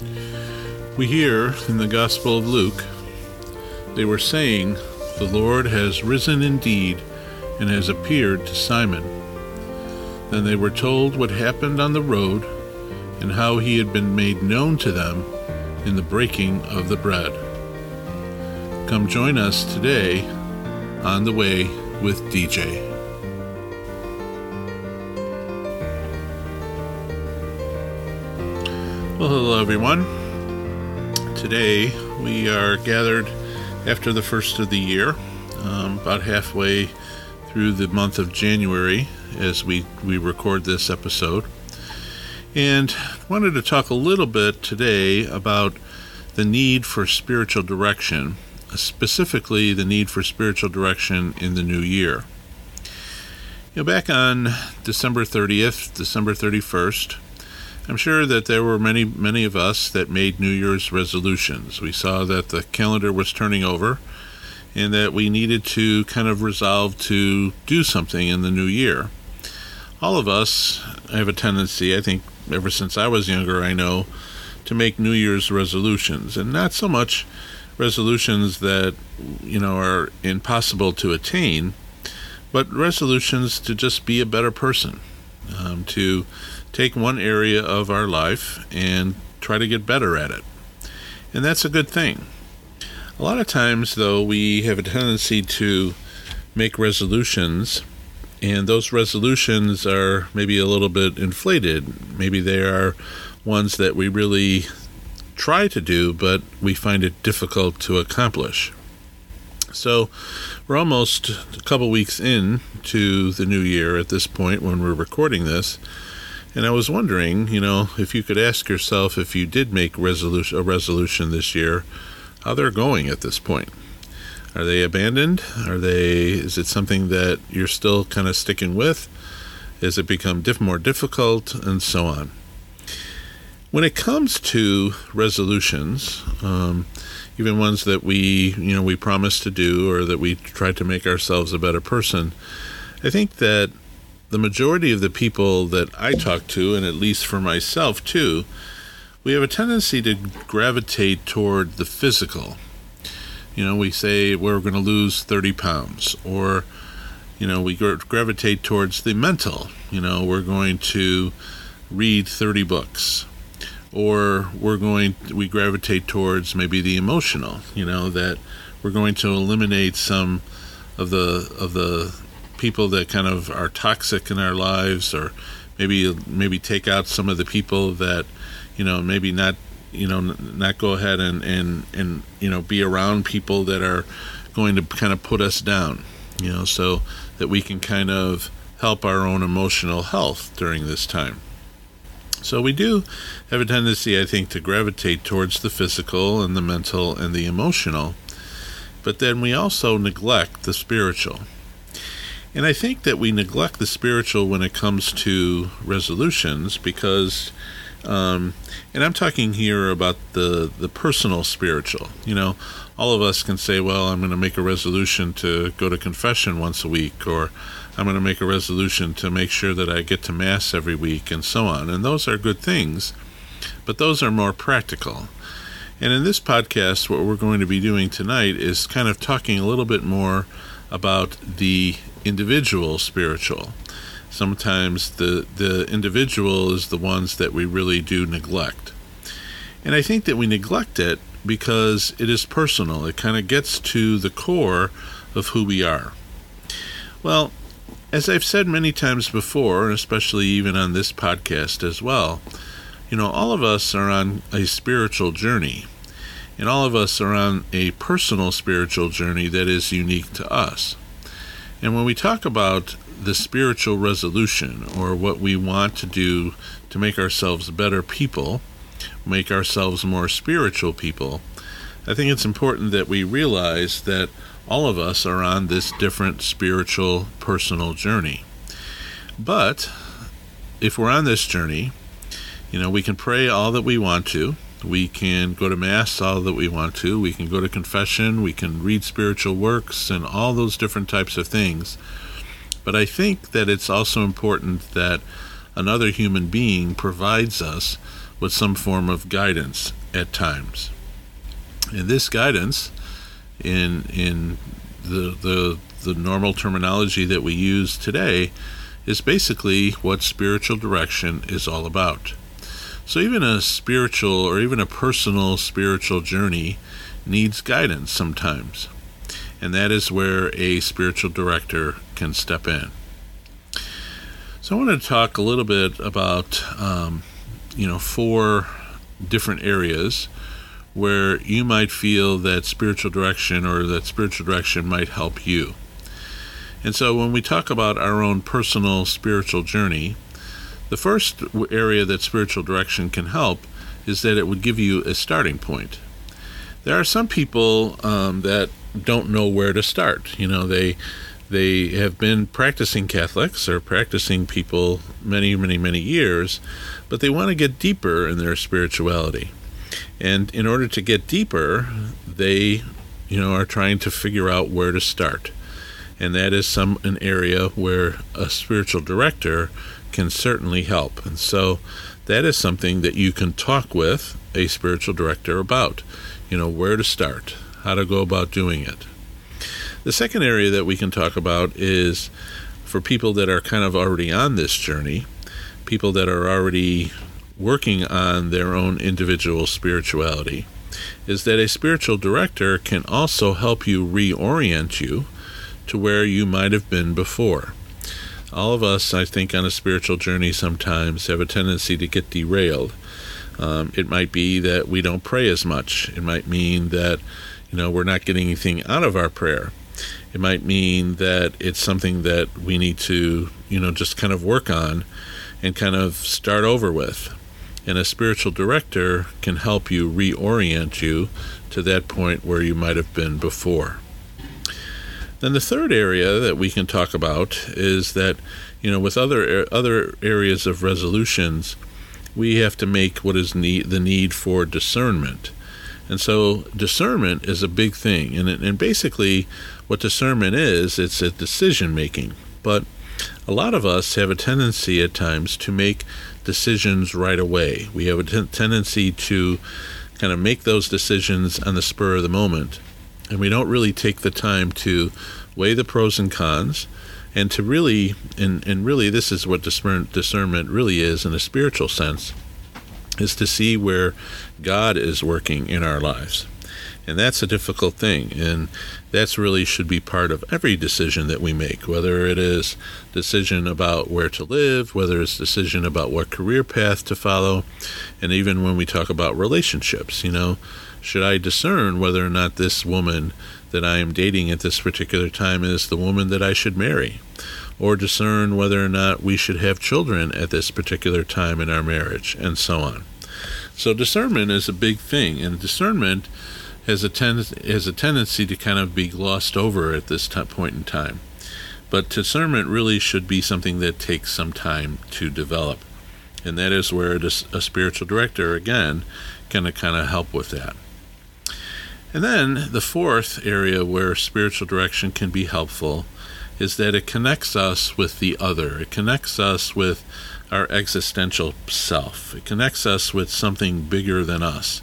We hear in the Gospel of Luke, they were saying, The Lord has risen indeed and has appeared to Simon. Then they were told what happened on the road and how he had been made known to them in the breaking of the bread. Come join us today on the way with DJ. Well, hello everyone. Today we are gathered after the first of the year, um, about halfway through the month of January as we, we record this episode. And wanted to talk a little bit today about the need for spiritual direction, specifically the need for spiritual direction in the new year. You know, back on December 30th, December 31st, I'm sure that there were many, many of us that made New Year's resolutions. We saw that the calendar was turning over and that we needed to kind of resolve to do something in the new year. All of us have a tendency, I think, ever since I was younger, I know, to make New Year's resolutions, and not so much resolutions that, you know, are impossible to attain, but resolutions to just be a better person, um, to take one area of our life and try to get better at it. And that's a good thing. A lot of times, though, we have a tendency to make resolutions, and those resolutions are maybe a little bit inflated. Maybe they are ones that we really try to do, but we find it difficult to accomplish. So, we're almost a couple weeks in to the new year at this point when we're recording this. And I was wondering, you know, if you could ask yourself if you did make resolution a resolution this year, how they're going at this point. Are they abandoned? Are they is it something that you're still kind of sticking with? Has it become diff- more difficult and so on? When it comes to resolutions, um, even ones that we, you know, we promise to do or that we try to make ourselves a better person, I think that the majority of the people that I talk to, and at least for myself too, we have a tendency to gravitate toward the physical. You know, we say we're going to lose 30 pounds, or, you know, we gravitate towards the mental. You know, we're going to read 30 books, or we're going, we gravitate towards maybe the emotional, you know, that we're going to eliminate some of the, of the, people that kind of are toxic in our lives, or maybe maybe take out some of the people that you know maybe not you know not go ahead and and and you know be around people that are going to kind of put us down you know so that we can kind of help our own emotional health during this time. So we do have a tendency i think to gravitate towards the physical and the mental and the emotional but then we also neglect the spiritual and I think that we neglect the spiritual when it comes to resolutions because, um, and I'm talking here about the, the personal spiritual. You know, all of us can say, well, I'm going to make a resolution to go to confession once a week, or I'm going to make a resolution to make sure that I get to Mass every week, and so on. And those are good things, but those are more practical. And in this podcast, what we're going to be doing tonight is kind of talking a little bit more about the individual spiritual. Sometimes the, the individual is the ones that we really do neglect. And I think that we neglect it because it is personal. It kind of gets to the core of who we are. Well, as I've said many times before, and especially even on this podcast as well, you know, all of us are on a spiritual journey. And all of us are on a personal spiritual journey that is unique to us. And when we talk about the spiritual resolution or what we want to do to make ourselves better people, make ourselves more spiritual people, I think it's important that we realize that all of us are on this different spiritual personal journey. But if we're on this journey, you know, we can pray all that we want to. We can go to Mass all that we want to. We can go to confession. We can read spiritual works and all those different types of things. But I think that it's also important that another human being provides us with some form of guidance at times. And this guidance, in in the the the normal terminology that we use today, is basically what spiritual direction is all about. So even a spiritual or even a personal spiritual journey needs guidance sometimes. And that is where a spiritual director can step in. So I want to talk a little bit about, um, you know, four different areas where you might feel that spiritual direction or that spiritual direction might help you. And so when we talk about our own personal spiritual journey, the first area that spiritual direction can help is that it would give you a starting point. There are some people um, that don't know where to start. You know, they they have been practicing Catholics or practicing people many, many, many years, but they want to get deeper in their spirituality. And in order to get deeper, they, you know, are trying to figure out where to start. And that is some an area where a spiritual director can certainly help. And so that is something that you can talk with a spiritual director about. You know, where to start, how to go about doing it. The second area that we can talk about is for people that are kind of already on this journey, people that are already working on their own individual spirituality, is that a spiritual director can also help you reorient you to where you might have been before. All of us, I think, on a spiritual journey sometimes have a tendency to get derailed. Um, it might be that we don't pray as much. It might mean that, you know, we're not getting anything out of our prayer. It might mean that it's something that we need to, you know, just kind of work on and kind of start over with. And a spiritual director can help you reorient you to that point where you might have been before. Then the third area that we can talk about is that, you know, with other other areas of resolutions, we have to make what is need, the need for discernment. And so discernment is a big thing. And, and basically, what discernment is, it's a decision making. But a lot of us have a tendency at times to make decisions right away. We have a t- tendency to kind of make those decisions on the spur of the moment. And we don't really take the time to weigh the pros and cons and to really, and, and really, this is what discernment really is in a spiritual sense, is to see where God is working in our lives. And that's a difficult thing. And that's really should be part of every decision that we make, whether it is decision about where to live, whether it's decision about what career path to follow, and even when we talk about relationships, you know, should I discern whether or not this woman that I am dating at this particular time is the woman that I should marry? Or discern whether or not we should have children at this particular time in our marriage, and so on. So discernment is a big thing, and discernment has a ten- has a tendency to kind of be glossed over at this t- point in time. But discernment really should be something that takes some time to develop, and that is where a, a spiritual director again can kind of help with that. And then the fourth area where spiritual direction can be helpful is that it connects us with the other. It connects us with our existential self. It connects us with something bigger than us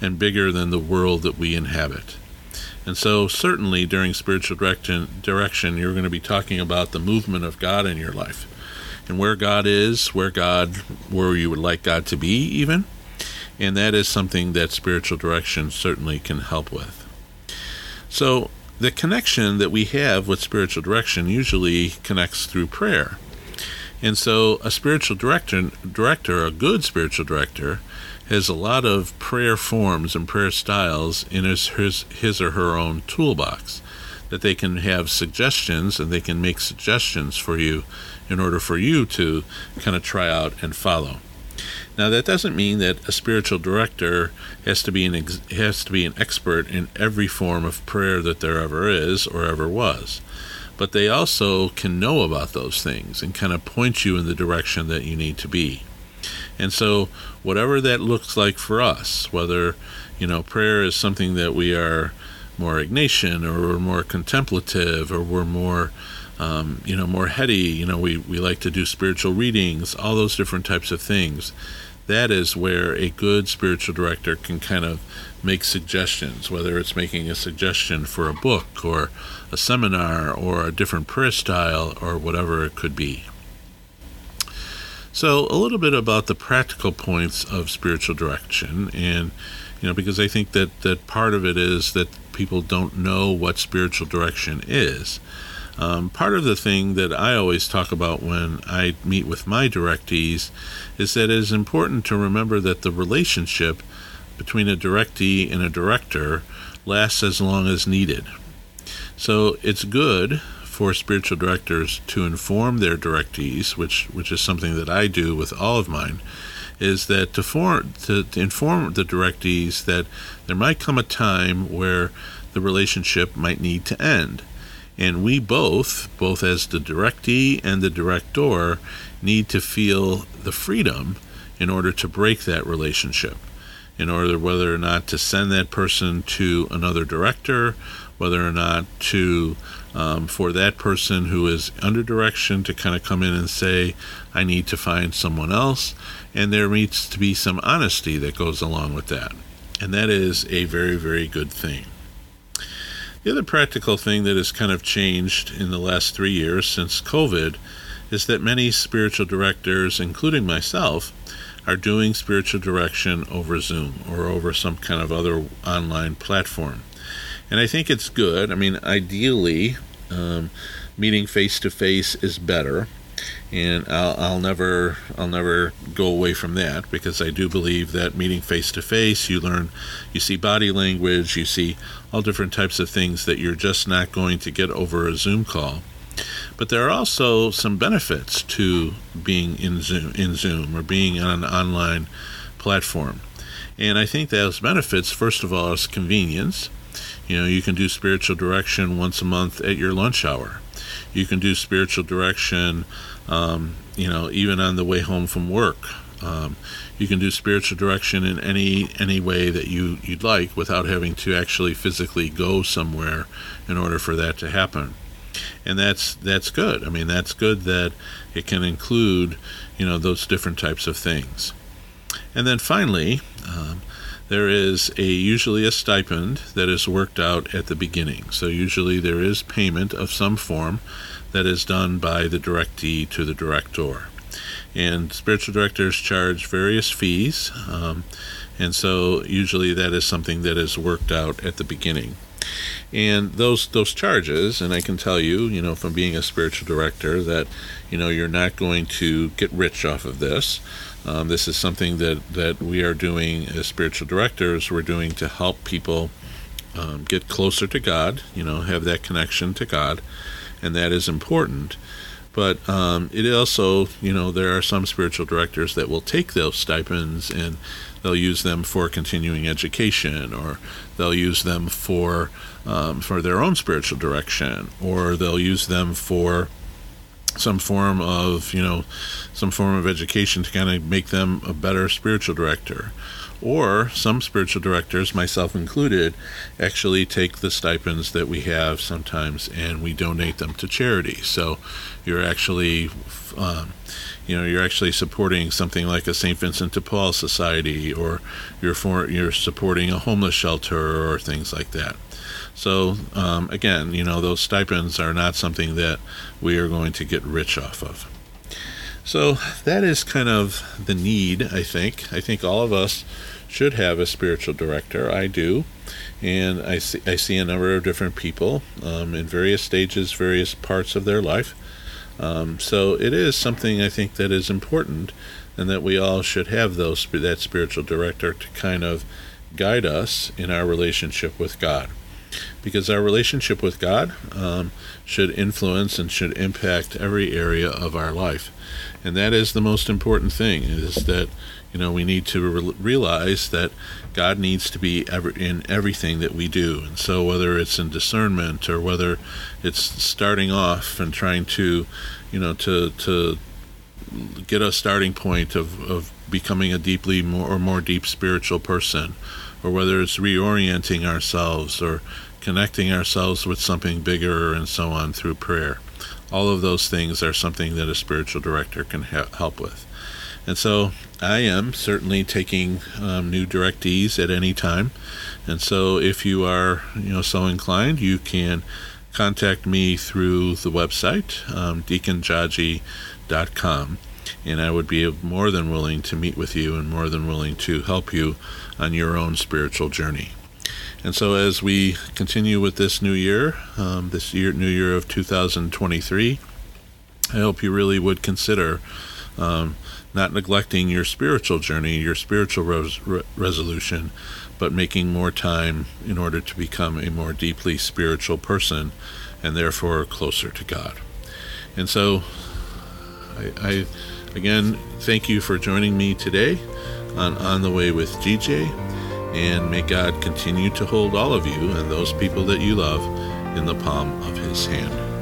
and bigger than the world that we inhabit. And so, certainly during spiritual direction, direction, you're going to be talking about the movement of God in your life and where God is, where God, where you would like God to be, even. And that is something that spiritual direction certainly can help with. So, the connection that we have with spiritual direction usually connects through prayer. And so, a spiritual director, director, a good spiritual director, has a lot of prayer forms and prayer styles in his, his, his or her own toolbox that they can have suggestions and they can make suggestions for you in order for you to kind of try out and follow. Now that doesn't mean that a spiritual director has to be an ex- has to be an expert in every form of prayer that there ever is or ever was. But they also can know about those things and kind of point you in the direction that you need to be. And so, whatever that looks like for us, whether, you know, prayer is something that we are more Ignatian or we're more contemplative or we're more, um, you know, more heady, you know, we, we like to do spiritual readings, all those different types of things. that is where a good spiritual director can kind of make suggestions, whether it's making a suggestion for a book or a seminar or a different prayer style or whatever it could be. So, a little bit about the practical points of spiritual direction, and you know, because I think that that part of it is that people don't know what spiritual direction is. Um, part of the thing that I always talk about when I meet with my directees is that it is important to remember that the relationship between a directee and a director lasts as long as needed. So it's good for spiritual directors to inform their directees, which which is something that I do with all of mine, is that to, form, to, to inform the directees that there might come a time where the relationship might need to end. And we both, both as the directee and the director, need to feel the freedom in order to break that relationship, in order whether or not to send that person to another director, whether or not to, um, for that person who is under direction to kind of come in and say, I need to find someone else. And there needs to be some honesty that goes along with that. And that is a very, very good thing. The other practical thing that has kind of changed in the last three years since COVID is that many spiritual directors, including myself, are doing spiritual direction over Zoom or over some kind of other online platform. And I think it's good. I mean, ideally, um, meeting face to face is better. And I'll, I'll never I'll never go away from that because I do believe that meeting face to face you learn you see body language you see all different types of things that you're just not going to get over a Zoom call. But there are also some benefits to being in Zoom in Zoom or being on an online platform. And I think those benefits first of all is convenience you know you can do spiritual direction once a month at your lunch hour. You can do spiritual direction um, you know, even on the way home from work. Um, you can do spiritual direction in any any way that you you'd like without having to actually physically go somewhere in order for that to happen. And that's that's good. I mean that's good that it can include you know those different types of things. And then finally um, there is a usually a stipend that is worked out at the beginning so usually there is payment of some form that is done by the directee to the director. And spiritual directors charge various fees, um, and so usually that is something that is worked out at the beginning. And those those charges, and I can tell you, you know, from being a spiritual director, that you know you're not going to get rich off of this. Um, this is something that that we are doing as spiritual directors. We're doing to help people um, get closer to God. You know, have that connection to God and that is important. But um, it also, you know, there are some spiritual directors that will take those stipends and they'll use them for continuing education, or they'll use them for um, for their own spiritual direction, or they'll use them for some form of, you know, some form of education to kind of make them a better spiritual director. Or some spiritual directors, myself included, actually take the stipends that we have sometimes and we donate them to charity. So you're actually, um, you know, you're actually supporting something like a St. Vincent de Paul Society, or you're for, you're supporting a homeless shelter or things like that. So um, again, you know, those stipends are not something that we are going to get rich off of. So that is kind of the need, I think. I think all of us should have a spiritual director. I do, and I see I see a number of different people um, in various stages, various parts of their life. Um, so it is something I think that is important, and that we all should have those that spiritual director to kind of guide us in our relationship with God, because our relationship with God um, should influence and should impact every area of our life, and that is the most important thing. Is that you know, we need to re- realize that God needs to be ever in everything that we do. And so, whether it's in discernment or whether it's starting off and trying to, you know, to to get a starting point of, of becoming a deeply more or more deep spiritual person, or whether it's reorienting ourselves or connecting ourselves with something bigger and so on through prayer. All of those things are something that a spiritual director can ha- help with. And so I am certainly taking um, new directees at any time. And so if you are, you know, so inclined, you can contact me through the website, um, deaconjaji.com. And I would be more than willing to meet with you and more than willing to help you on your own spiritual journey. And so, as we continue with this new year, um, this year, new year of 2023, I hope you really would consider um, not neglecting your spiritual journey, your spiritual res- re- resolution, but making more time in order to become a more deeply spiritual person and therefore closer to God. And so, I, I again thank you for joining me today on On the Way with GJ, and may God continue to hold all of you and those people that you love in the palm of His hand.